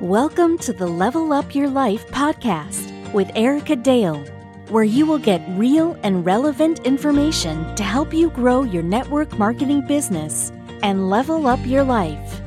Welcome to the Level Up Your Life podcast with Erica Dale, where you will get real and relevant information to help you grow your network marketing business and level up your life.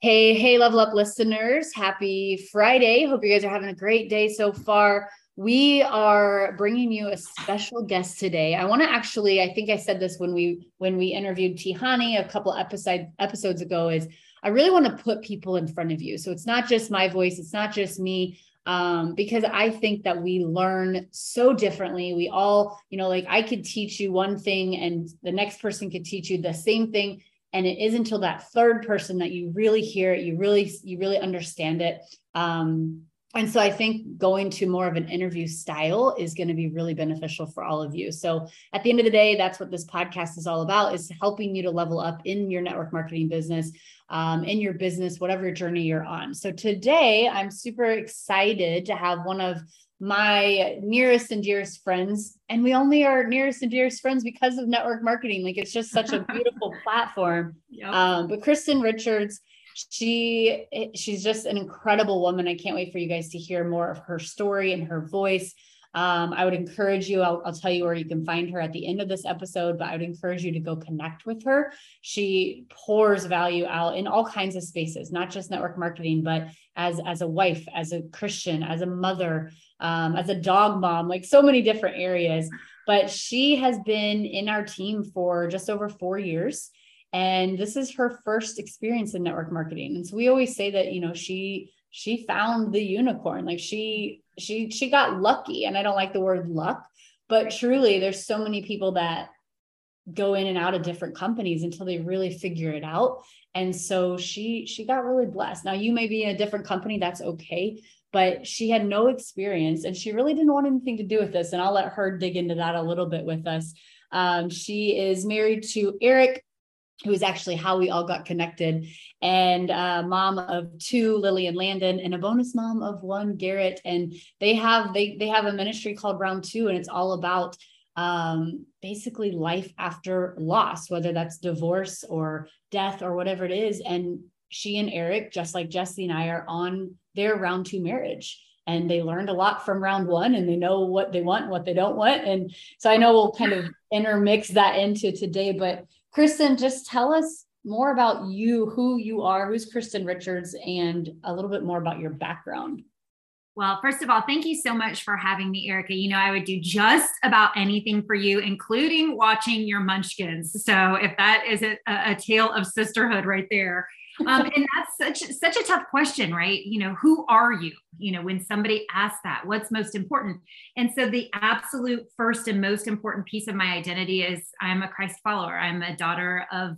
Hey, hey, level up listeners. Happy Friday. Hope you guys are having a great day so far. We are bringing you a special guest today. I want to actually, I think I said this when we when we interviewed Tihani a couple episode episodes ago is I really want to put people in front of you. So it's not just my voice, it's not just me um, because I think that we learn so differently. We all, you know, like I could teach you one thing and the next person could teach you the same thing. And it isn't until that third person that you really hear it, you really, you really understand it. Um, and so I think going to more of an interview style is going to be really beneficial for all of you. So at the end of the day, that's what this podcast is all about: is helping you to level up in your network marketing business, um, in your business, whatever journey you're on. So today, I'm super excited to have one of my nearest and dearest friends, and we only are nearest and dearest friends because of network marketing. Like it's just such a beautiful platform. Yep. Um, but Kristin Richards she she's just an incredible woman. I can't wait for you guys to hear more of her story and her voice. Um, I would encourage you, I'll, I'll, tell you where you can find her at the end of this episode, but I would encourage you to go connect with her. She pours value out in all kinds of spaces, not just network marketing, but as, as a wife, as a Christian, as a mother, um, as a dog mom, like so many different areas. But she has been in our team for just over four years and this is her first experience in network marketing. And so we always say that you know she she found the unicorn. Like she she she got lucky. And i don't like the word luck but truly there's so many people that go in and out of different companies until they really figure it out. And so she she got really blessed. Now you may be in a different company that's okay but she had no experience and she really didn't want anything to do with this. And i'll let her dig into that a little bit with us. Um, she is married to eric who is actually how we all got connected, and uh, mom of two, Lily and Landon, and a bonus mom of one, Garrett. And they have they they have a ministry called Round Two, and it's all about um, basically life after loss, whether that's divorce or death or whatever it is. And she and Eric, just like Jesse and I, are on their round two marriage. And they learned a lot from round one and they know what they want, what they don't want. And so I know we'll kind of intermix that into today, but Kristin, just tell us more about you, who you are, who's Kristin Richards, and a little bit more about your background. Well, first of all, thank you so much for having me, Erica. You know, I would do just about anything for you, including watching your munchkins. So if that is a, a tale of sisterhood right there, um, and that's such such a tough question, right? You know, who are you? You know, when somebody asks that, what's most important? And so the absolute first and most important piece of my identity is I'm a Christ follower. I'm a daughter of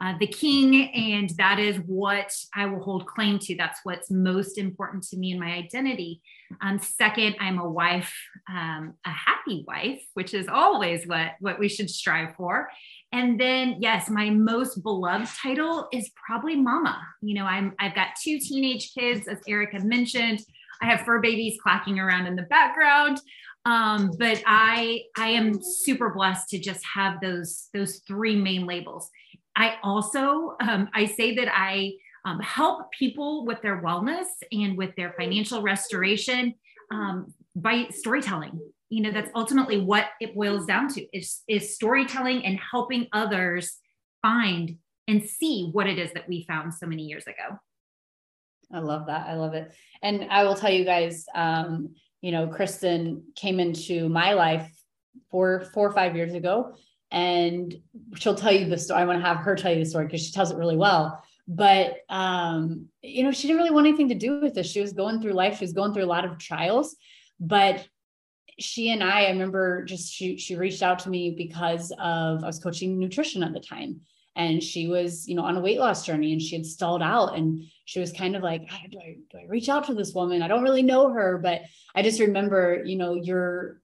uh, the King, and that is what I will hold claim to. That's what's most important to me in my identity. Um, second, I'm a wife, um, a happy wife, which is always what what we should strive for. And then, yes, my most beloved title is probably mama. You know, I'm I've got two teenage kids, as Erica mentioned. I have fur babies clacking around in the background. Um, but I I am super blessed to just have those those three main labels. I also um, I say that I um, help people with their wellness and with their financial restoration um, by storytelling. You know that's ultimately what it boils down to is, is storytelling and helping others find and see what it is that we found so many years ago. I love that. I love it. And i will tell you guys um, you know kristin came into my life four four or five years ago and she'll tell you the story i want to have her tell you the story because she tells it really well but um, you know she didn't really want anything to do with this she was going through life she was going through a lot of trials but she and I, I remember just she she reached out to me because of I was coaching nutrition at the time. And she was, you know, on a weight loss journey and she had stalled out. And she was kind of like, do I do I reach out to this woman? I don't really know her, but I just remember, you know, you're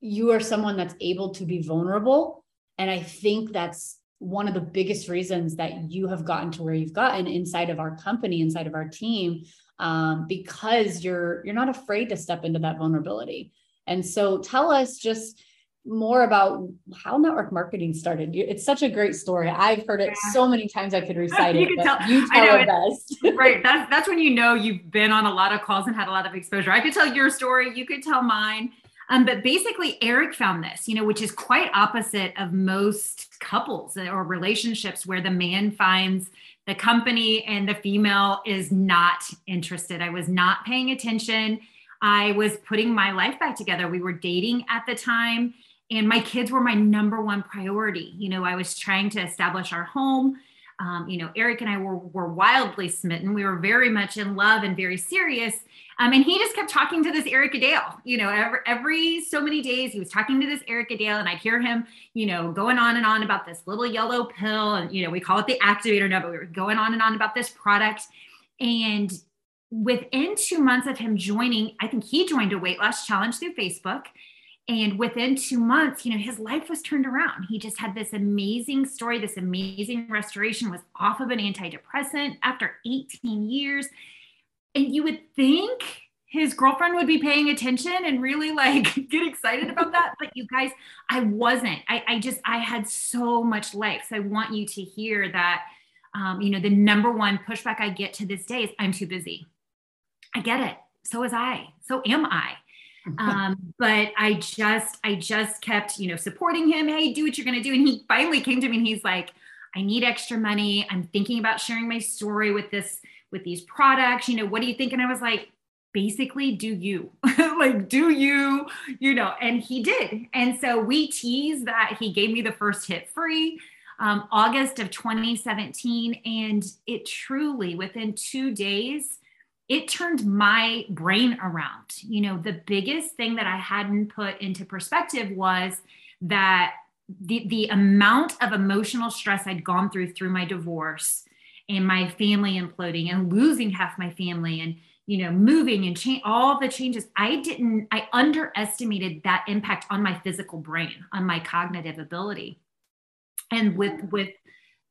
you are someone that's able to be vulnerable. And I think that's one of the biggest reasons that you have gotten to where you've gotten inside of our company, inside of our team, um, because you're you're not afraid to step into that vulnerability And so tell us just more about how network marketing started. It's such a great story. I've heard it so many times I could recite you it. Tell, you tell it best. right. That's that's when you know you've been on a lot of calls and had a lot of exposure. I could tell your story, you could tell mine. Um, but basically, Eric found this, you know, which is quite opposite of most couples or relationships where the man finds the company and the female is not interested. I was not paying attention. I was putting my life back together. We were dating at the time and my kids were my number one priority. You know, I was trying to establish our home. Um, you know, Eric and I were, were wildly smitten. We were very much in love and very serious. Um, and he just kept talking to this Erica Dale, you know, every, every so many days he was talking to this Erica Dale and I'd hear him, you know, going on and on about this little yellow pill. And, you know, we call it the activator now, but we were going on and on about this product. And within two months of him joining, I think he joined a weight loss challenge through Facebook. And within two months, you know, his life was turned around. He just had this amazing story, this amazing restoration, was off of an antidepressant after 18 years. And you would think his girlfriend would be paying attention and really like get excited about that. But you guys, I wasn't. I, I just, I had so much life. So I want you to hear that, um, you know, the number one pushback I get to this day is I'm too busy. I get it. So was I. So am I um, but I just, I just kept, you know, supporting him. Hey, do what you're going to do. And he finally came to me and he's like, I need extra money. I'm thinking about sharing my story with this, with these products. You know, what do you think? And I was like, basically, do you like, do you, you know, and he did. And so we teased that he gave me the first hit free. Um, August of 2017. And it truly, within two days, it turned my brain around. You know, the biggest thing that I hadn't put into perspective was that the, the amount of emotional stress I'd gone through through my divorce and my family imploding and losing half my family and you know moving and change all the changes i didn't i underestimated that impact on my physical brain on my cognitive ability and with with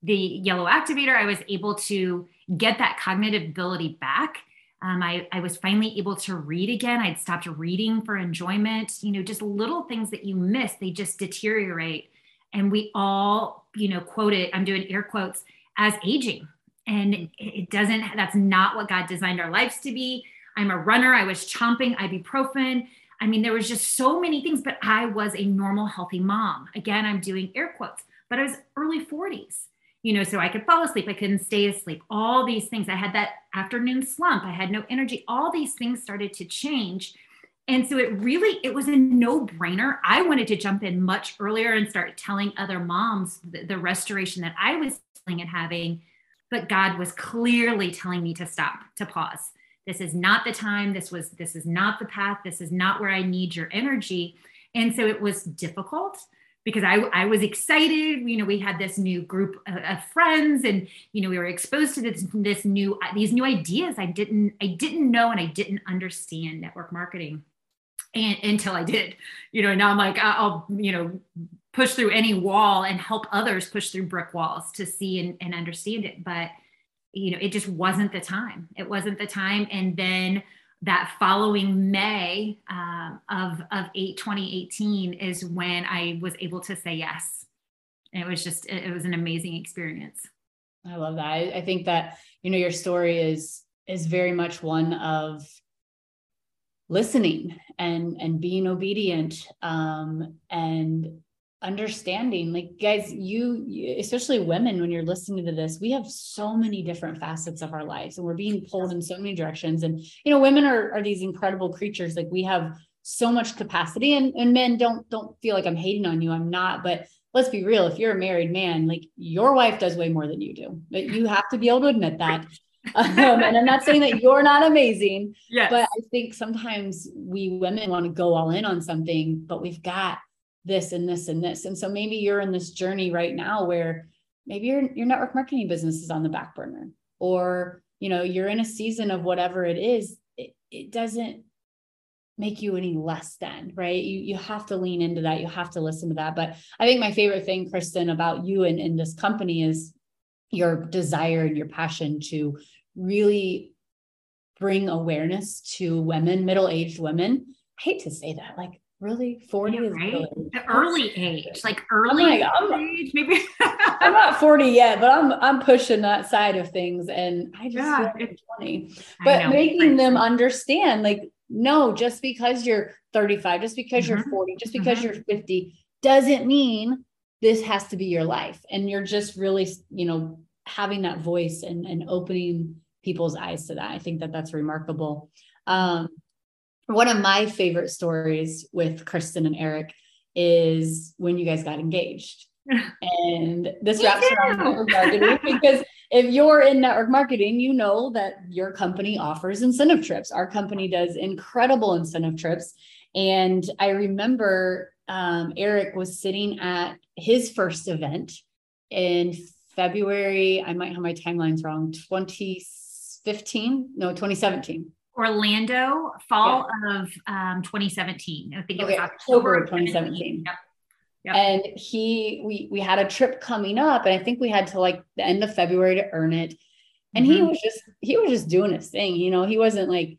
the yellow activator i was able to get that cognitive ability back um, I, I was finally able to read again. I'd stopped reading for enjoyment. You know, just little things that you miss, they just deteriorate. And we all, you know, quote it, I'm doing air quotes, as aging. And it doesn't, that's not what God designed our lives to be. I'm a runner. I was chomping ibuprofen. I mean, there was just so many things, but I was a normal, healthy mom. Again, I'm doing air quotes, but I was early 40s you know, so I could fall asleep, I couldn't stay asleep, all these things. I had that afternoon slump, I had no energy, all these things started to change. And so it really, it was a no brainer. I wanted to jump in much earlier and start telling other moms the, the restoration that I was feeling and having. But God was clearly telling me to stop, to pause. This is not the time. This was, this is not the path. This is not where I need your energy. And so it was difficult because I, I was excited. You know, we had this new group of, friends, and you know, we were exposed to this this new uh, these new ideas. I didn't I didn't know and I didn't understand network marketing, and until I did. You know, now I'm like I'll you know push through any wall and help others push through brick walls to see and, and understand it. But you know, it just wasn't the time. It wasn't the time, and then that following May um, of, of 8, 2018 is when I was able to say yes. And it was just, it, was an amazing experience. I love that. I, I think that, you know, your story is, is very much one of listening and, and being obedient um, and understanding like guys you especially women when you're listening to this we have so many different facets of our lives and we're being pulled in so many directions and you know women are, are these incredible creatures like we have so much capacity and, and men don't don't feel like i'm hating on you i'm not but let's be real if you're a married man like your wife does way more than you do but you have to be able to admit that um, and i'm not saying that you're not amazing yes. but i think sometimes we women want to go all in on something but we've got this and this and this. And so maybe you're in this journey right now where maybe your your network marketing business is on the back burner or you know you're in a season of whatever it is it, it doesn't make you any less than right? You you have to lean into that. You have to listen to that. But i think my favorite thing kristin about you and in this company is your desire and your passion to really bring awareness to women middle-aged women. I hate to say that, like really 40 yeah, is right? really the early age, like early like, I'm, age, maybe. I'm not 40 yet, but I'm I'm pushing that side of things. And I just yeah, feel like 20. But making them understand, like, no, just because you're 35, just because mm-hmm. you're 40, just because mm-hmm. you're 50, doesn't mean this has to be your life. And you're just really, you know, having that voice and, and opening people's eyes to that. I think that that's remarkable. Um, one of my favorite stories with Kristin and Eric is when you guys got engaged. and this wraps around network marketing because if you're in network marketing, you know that your company offers incentive trips. Our company does incredible incentive trips. And I remember um, Eric was sitting at his first event in February. I might have my timelines wrong. 2015, no, 2017. Orlando, fall yeah. of um, 2017. I think it okay, was October, of 2017. Yep. Yep. And he, we, we had a trip coming up, and I think we had to like the end of February to earn it. And mm-hmm. he was just, he was just doing his thing. You know, he wasn't like,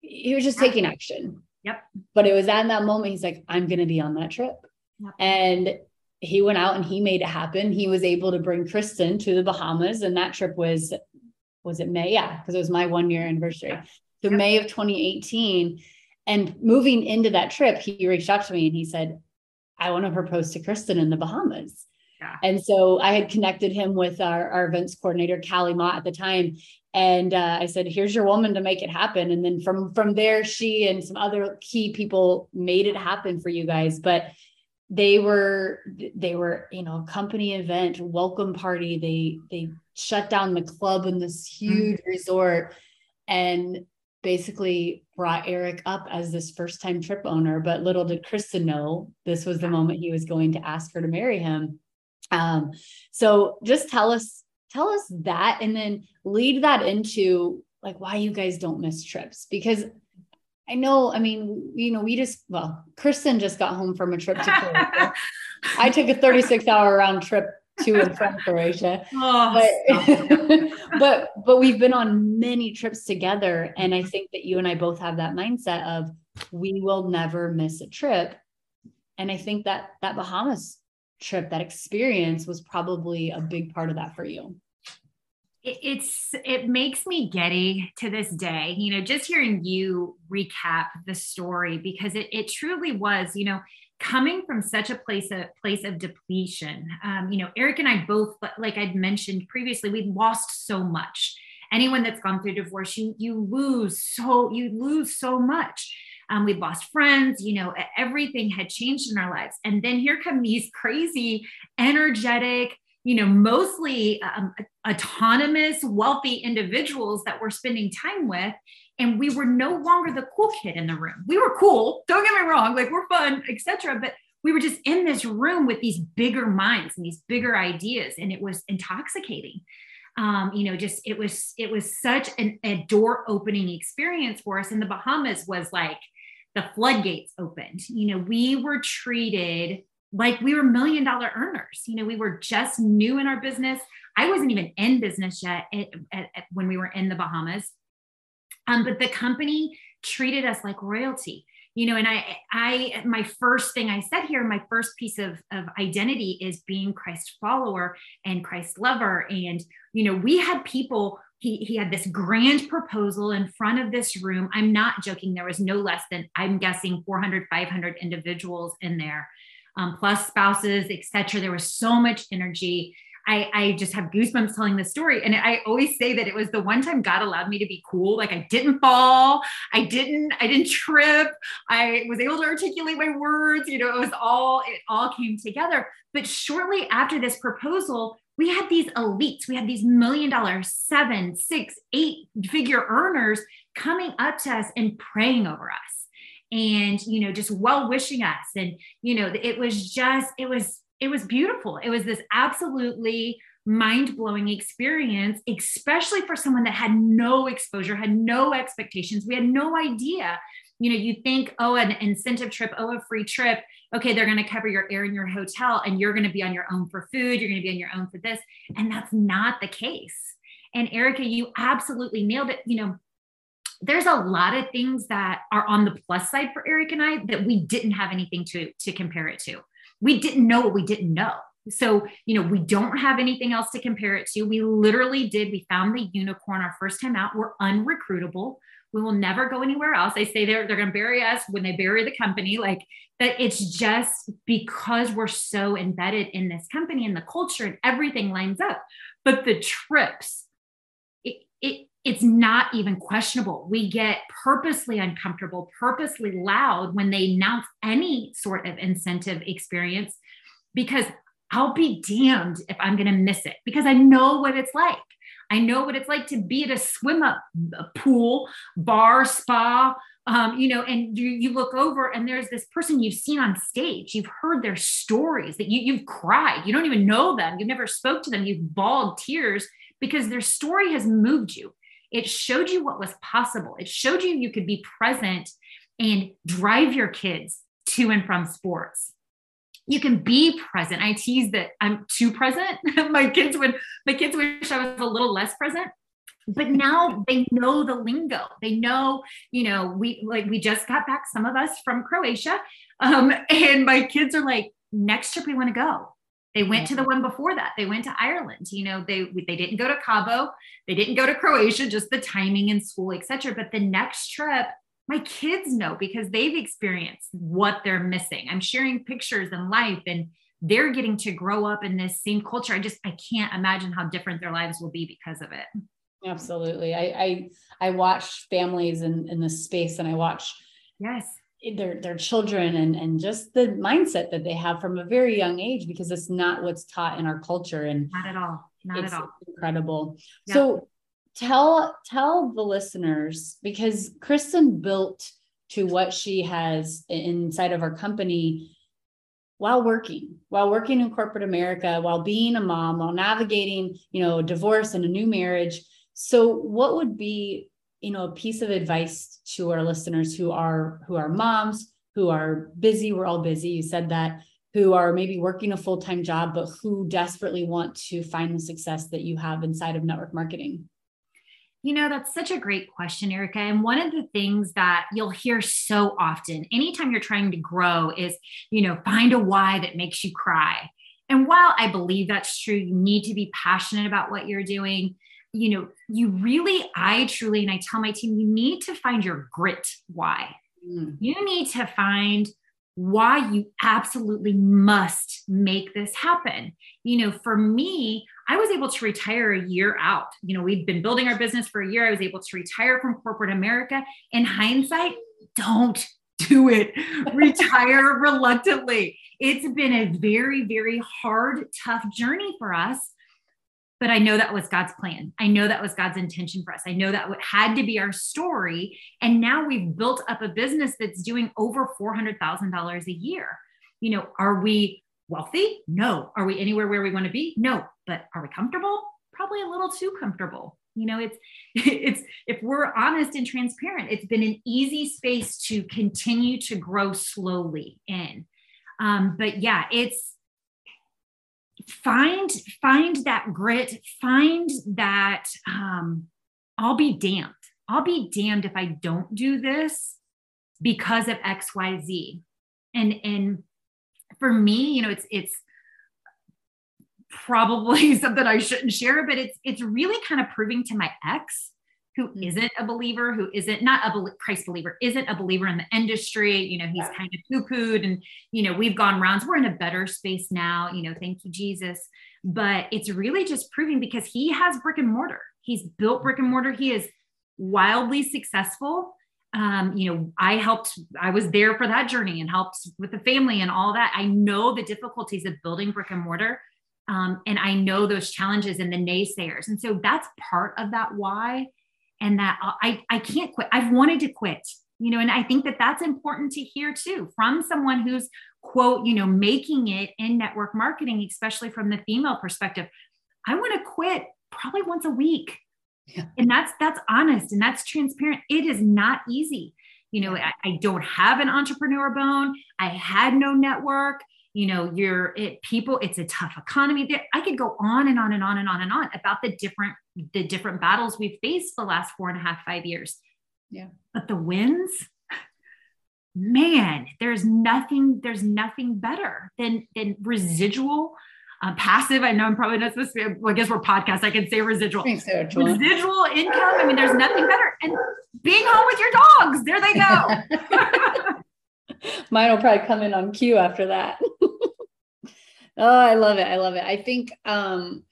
he was just taking action. Yep. But it was at that moment, he's like, I'm going to be on that trip. Yep. And he went out and he made it happen. He was able to bring Kristin to the Bahamas, and that trip was, was it May? Yeah, because it was my one year anniversary. So May of 2018. And moving into that trip, he reached out to me and he said, I want to propose to Kristin in the Bahamas. Yeah. And so I had connected him with our, our events coordinator, Callie Mott at the time. And uh, I said, here's your woman to make it happen. And then from, from there, she and some other key people made it happen for you guys. But they were, they were, you know, company event, welcome party. They, they shut down the club in this huge mm-hmm. resort. And basically brought Eric up as this first time trip owner, but little did Kristin know this was the moment he was going to ask her to marry him. Um, so just tell us, tell us that, and then lead that into like why you guys don't miss trips. Because I know, I mean, you know, we just, well, Kristin just got home from a trip to I took a 36 hour round trip to and from Croatia. Oh, but, but but we've been on many trips together. And I think that you and I both have that mindset of we will never miss a trip. And I think that that Bahamas trip, that experience was probably a big part of that for you it's it makes me giddy to this day you know just hearing you recap the story because it, it truly was you know coming from such a place of place of depletion. Um, you know eric and i both like i'd mentioned previously we lost so much. Anyone that's gone through divorce you you lose so you lose so much. Um, we'd lost friends you know everything had changed in our lives. And then here come these crazy energetic you know mostly um, autonomous wealthy individuals that we're spending time with and we were no longer the cool kid in the room. We were cool, don't get me wrong, like we're fun, etc. But we were just in this room with these bigger minds and these bigger ideas, and it was intoxicating. Um, you know, just it was it was such an, a door opening experience for us. And the Bahamas was like the floodgates opened. You know, we were treated like we were million dollar earners. You know, we were just new in our business. I wasn't even in business yet at, at, at, when we were in the Bahamas. Um, but the company treated us like royalty you know and i i my first thing i said here my first piece of, of identity is being christ follower and christ lover. And you know we had people he, he had this grand proposal in front of this room. I'm not joking. There was no less than i'm guessing 400 500 individuals in there um, plus spouses etc there was so much energy I, I just have goosebumps telling the story. And I always say that it was the one time God allowed me to be cool. Like I didn't fall, I didn't, I didn't trip. I was able to articulate my words. You know, it was all, it all came together. But shortly after this proposal, we had these elites, we had these million dollar, seven, six, eight figure earners coming up to us and praying over us and, you know, just well wishing us. And, you know, it was just, it was, it was beautiful. It was this absolutely mind blowing experience, especially for someone that had no exposure, had no expectations. We had no idea. You know, you think, oh, an incentive trip, oh, a free trip. Okay, they're going to cover your air in your hotel and you're going to be on your own for food. You're going to be on your own for this. And that's not the case. And Erica, you absolutely nailed it. You know, there's a lot of things that are on the plus side for Eric and I that we didn't have anything to to compare it to. We didn't know what we didn't know. So, you know, we don't have anything else to compare it to. We literally did. We found the unicorn our first time out. We're unrecruitable. We will never go anywhere else. They say they're, they're going to bury us when they bury the company. Like that, it's just because we're so embedded in this company and the culture and everything lines up. But the trips, it, it, it's not even questionable. We get purposely uncomfortable, purposely loud when they announce any sort of incentive experience because I'll be damned if I'm going to miss it because I know what it's like. I know what it's like to be at a swim up pool, bar, spa, um, you know, and you, you look over and there's this person you've seen on stage. You've heard their stories that you, you've cried. You don't even know them. You've never spoke to them. You've bawled tears because their story has moved you. It showed you what was possible. It showed you you could be present and drive your kids to and from sports you can be present. I tease that I'm too present. my kids would, my kids wish I was a little less present. But now they know the lingo. They know, you know, we like we just got back some of us from Croatia. Um, and my kids are like, next trip we want to go. They went to the mm-hmm. one before that. They went to Ireland. You know, they they didn't go to Cabo. They didn't go to Croatia. Just the timing in school, etc. But the next trip, my kids know because they've experienced what they're missing. I'm sharing pictures and life and they're getting to grow up in this same culture. I just I can't imagine how different their lives will be because of it. Absolutely. I I, I watch families in, in this space and I watch yes their their children and and just the mindset that they have from a very young age because it's not what's taught in our culture and not at all. Not at all. incredible. Yeah. so tell tell the listeners because Kristin built to what she has inside of our company while working while working in corporate america while being a mom while navigating you know divorce and a new marriage. So what would be you know a piece of advice to our listeners who are who are moms who are busy we're all busy you said that who are maybe working a full-time job but who desperately want to find the success that you have inside of network marketing you know, that's such a great question, Erica. And one of the things that you'll hear so often, anytime you're trying to grow, is, you know, find a why that makes you cry. And while I believe that's true, you need to be passionate about what you're doing. You know, you really, I truly, and I tell my team, you need to find your grit why. Mm. You need to find why you absolutely must make this happen. You know, for me, I was able to retire a year out. You know, we've been building our business for a year. I was able to retire from corporate America. In hindsight, don't do it. retire reluctantly. It's been a very, very hard, tough journey for us. But I know that was God's plan. I know that was God's intention for us. I know that had to be our story. And now we've built up a business that's doing over $400,000 a year. You know, are we wealthy? No. Are we anywhere where we want to be? No. But are we comfortable? Probably a little too comfortable. You know, it's it's if we're honest and transparent, it's been an easy space to continue to grow slowly in. Um, but yeah, it's find find that grit, find that um, I'll be damned. I'll be damned if I don't do this because of XYZ. And and for me, you know, it's it's probably something I shouldn't share, but it's it's really kind of proving to my ex who mm-hmm. isn't a believer, who isn't not a Christ believer, isn't a believer in the industry. You know, he's yeah. kind of poo-pooed, and you know, we've gone rounds. We're in a better space now. You know, thank you, Jesus. But it's really just proving because he has brick and mortar. He's built brick and mortar. He is wildly successful um, you know, I helped, I was there for that journey and helped with the family and all that. I know the difficulties of building brick and mortar. Um, and I know those challenges and the naysayers. And so that's part of that why. And that I, I can't quit. I've wanted to quit, you know, and I think that that's important to hear too from someone who's, quote, you know, making it in network marketing, especially from the female perspective. I want to quit probably once a week yeah. And that's that's honest and that's transparent. It is not easy. You know, I, I don't have an entrepreneur bone. I had no network. You know, you're it people, it's a tough economy. I could go on and on and on and on and on about the different the different battles we've faced the last four and a half, five years. Yeah. But the wins, man, there's nothing, there's nothing better than than residual uh, passive. I know I'm probably not supposed to. Be, well, I guess we're podcast. I can say residual. So, residual income. I mean, there's nothing better. And being home with your dogs. There they go. Mine will probably come in on cue after that. oh, I love it. I love it. I think. um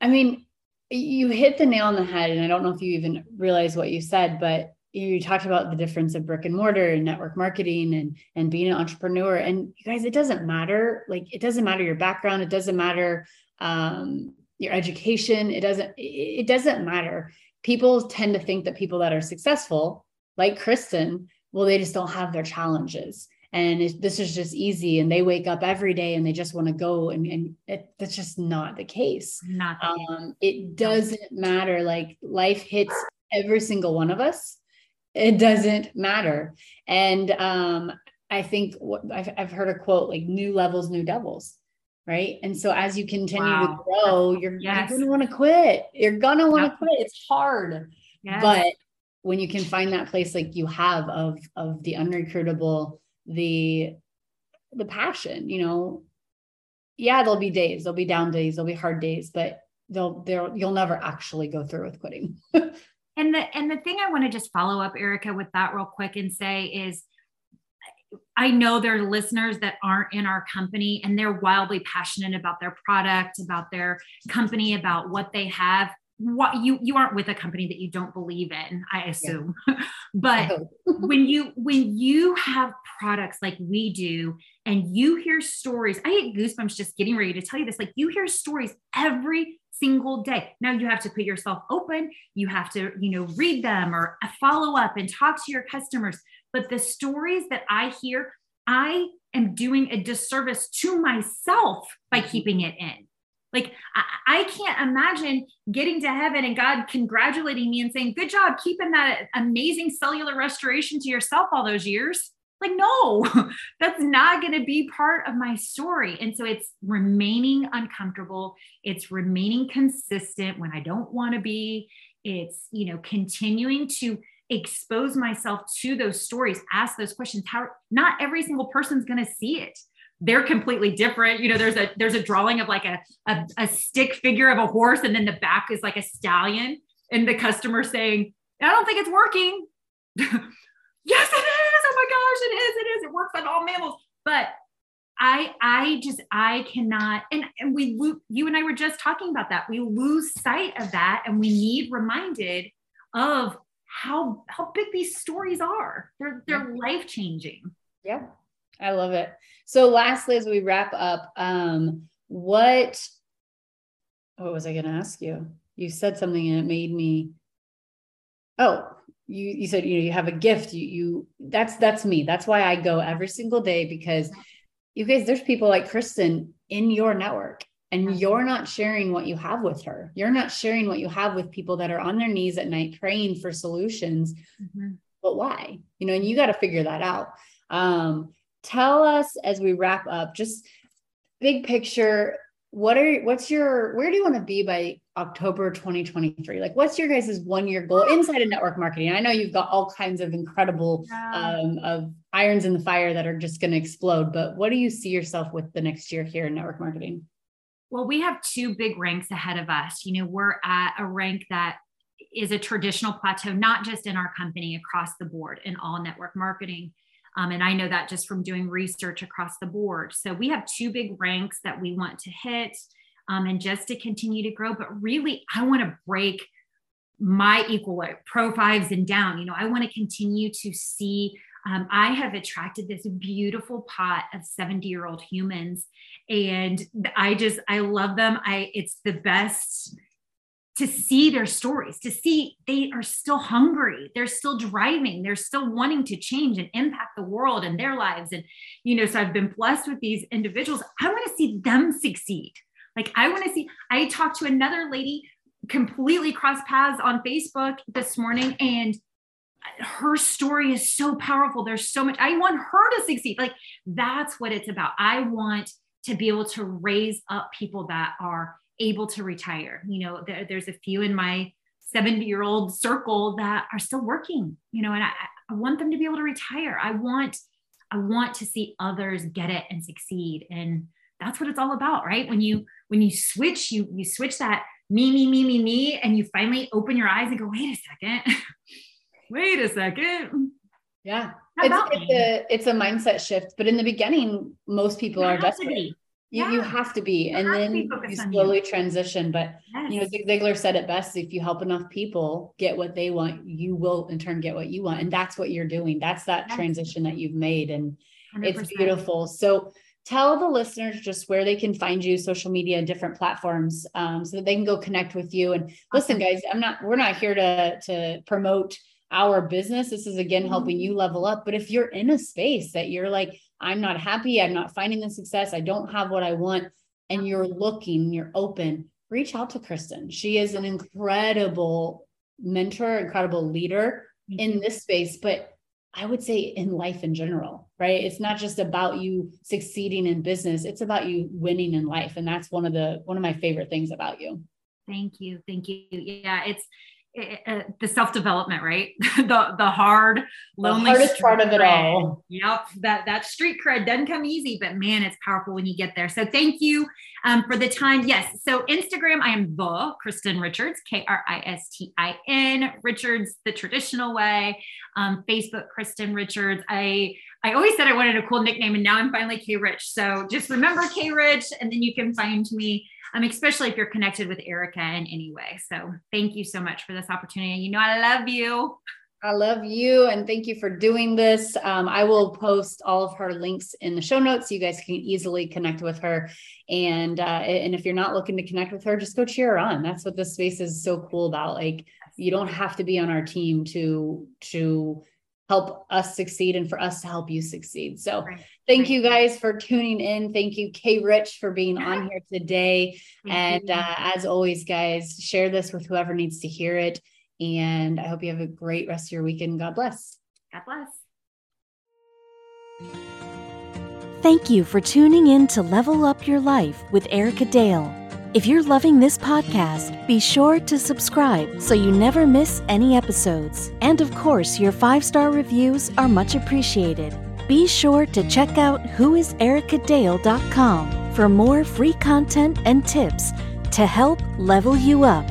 I mean, you hit the nail on the head, and I don't know if you even realize what you said, but you talked about the difference of brick and mortar and network marketing and and being an entrepreneur and you guys it doesn't matter like it doesn't matter your background it doesn't matter um, your education it doesn't it doesn't matter people tend to think that people that are successful like kristin well they just don't have their challenges and it, this is just easy and they wake up every day and they just want to go and, and it, that's just not the case not the um, it doesn't matter like life hits every single one of us it doesn't matter. And um, I think what I've, I've heard a quote like new levels, new devils. Right. And so as you continue wow. to grow, you're, yes. you're going to want to quit. You're going to want to yep. quit. It's hard. Yes. But when you can find that place like you have of, of the unrecruitable, the, the passion, you know, yeah, there'll be days, there'll be down days, there'll be hard days, but they'll, they'll, you'll never actually go through with quitting. And the and the thing I want to just follow up, Erica, with that real quick and say is I know there are listeners that aren't in our company and they're wildly passionate about their product, about their company, about what they have. What you you aren't with a company that you don't believe in, I assume. Yeah. but when you when you have products like we do and you hear stories, I get goosebumps just getting ready to tell you this. Like you hear stories every single day. Now you have to put yourself open. You have to, you know, read them or follow up and talk to your customers. But the stories that I hear, I am doing a disservice to myself by mm-hmm. keeping it in. Like, I, I, can't imagine getting to heaven and God congratulating me and saying, Good job keeping that amazing cellular restoration to yourself all those years. Like, no, that's not going to be part of my story. And so it's remaining uncomfortable. It's remaining consistent when I don't want to be. It's, you know, continuing to expose myself to those stories, ask those questions. How not every single person's going to see it. They're completely different. You know, there's a there's a drawing of like a, a, a stick figure of a horse, and then the back is like a stallion, and the customer saying, I don't think it's working. yes, it is. Oh my gosh, it is. It is. It works on all mammals. But I, I just, I cannot. And, and we, you and I were just talking about that. We lose sight of that, and we need reminded of how how big these stories are. They're they're yeah. life changing. Yeah, I love it. So, lastly, as we wrap up, um, what what was I going to ask you? You said something and it made me. Oh, you you said you know you have a gift you you that's that's me that's why i go every single day because you guys there's people like kristin in your network and you're not sharing what you have with her you're not sharing what you have with people that are on their knees at night praying for solutions mm-hmm. but why you know and you got to figure that out um tell us as we wrap up just big picture what are what's your where do you want to be by October 2023? Like, what's your guys' one year goal inside of network marketing? I know you've got all kinds of incredible um, of irons in the fire that are just going to explode, but what do you see yourself with the next year here in network marketing? Well, we have two big ranks ahead of us. You know, we're at a rank that is a traditional plateau, not just in our company, across the board in all network marketing. Um, and I know that just from doing research across the board. So we have two big ranks that we want to hit um, and just to continue to grow. But really, I want to break my equal pro fives and down. You know, I want to continue to see. Um, I have attracted this beautiful pot of 70 year old humans, and I just, I love them. I, it's the best to see their stories, to see they are still hungry, they're still driving, they're still wanting to change and impact the world and their lives. And, you know, so I've been blessed with these individuals. I want to see them succeed. Like, I want to see, I talked to another lady completely cross paths on Facebook this morning, and her story is so powerful. There's so much, I want her to succeed. Like, that's what it's about. I want to be able to raise up people that are able to retire. You know, there, there's a few in my 70 year old circle that are still working, you know, and I, I want them to be able to retire. I want, I want to see others get it and succeed. And that's what it's all about, right? When you, when you switch, you, you switch that me, me, me, me, me, and you finally open your eyes and go, wait a second, wait a second. Yeah. It's, it's, a, it's a mindset shift, but in the beginning, most people are desperate. You, yeah. you have to be, you and then you slowly you. transition. But yes. you know, Zig Ziglar said it best: if you help enough people get what they want, you will in turn get what you want, and that's what you're doing. That's that yes. transition that you've made, and 100%. it's beautiful. So, tell the listeners just where they can find you, social media, different platforms, um, so that they can go connect with you. And listen, guys, I'm not. We're not here to to promote our business. This is again mm-hmm. helping you level up. But if you're in a space that you're like, I'm not happy, I'm not finding the success, I don't have what I want, and you're looking, you're open, reach out to Kristin. She is an incredible mentor, incredible leader mm-hmm. in this space, but I would say in life in general, right? It's not just about you succeeding in business, it's about you winning in life. And that's one of the one of my favorite things about you. Thank you. Thank you. Yeah, it's uh, the self development, right? the the hard, lonely, the hardest part of it all. Yep, that that street cred doesn't come easy, but man, it's powerful when you get there. So thank you um, for the time. Yes, so Instagram, I am the Kristin Richards, K R I S T I N Richards, the traditional way. Um, Facebook, Kristin Richards. I I always said I wanted a cool nickname, and now I'm finally K Rich. So just remember K Rich, and then you can find me um, especially if you're connected with Erica in any way. So thank you so much for this opportunity. You know, I love you. I love you and thank you for doing this. Um, I will post all of her links in the show notes so you guys can easily connect with her. And uh, and if you're not looking to connect with her, just go cheer her on. That's what this space is so cool about. Like you don't have to be on our team to to help us succeed and for us to help you succeed. So right. thank right. you guys for tuning in. Thank you, K Rich, for being on here today. and uh, as always, guys, share this with whoever needs to hear it. And I hope you have a great rest of your weekend. God bless. God bless. Thank you for tuning in to Level Up Your Life with Erica Dale. If you're loving this podcast, be sure to subscribe so you never miss any episodes. And of course, your five star reviews are much appreciated. Be sure to check out whoisericadale.com for more free content and tips to help level you up.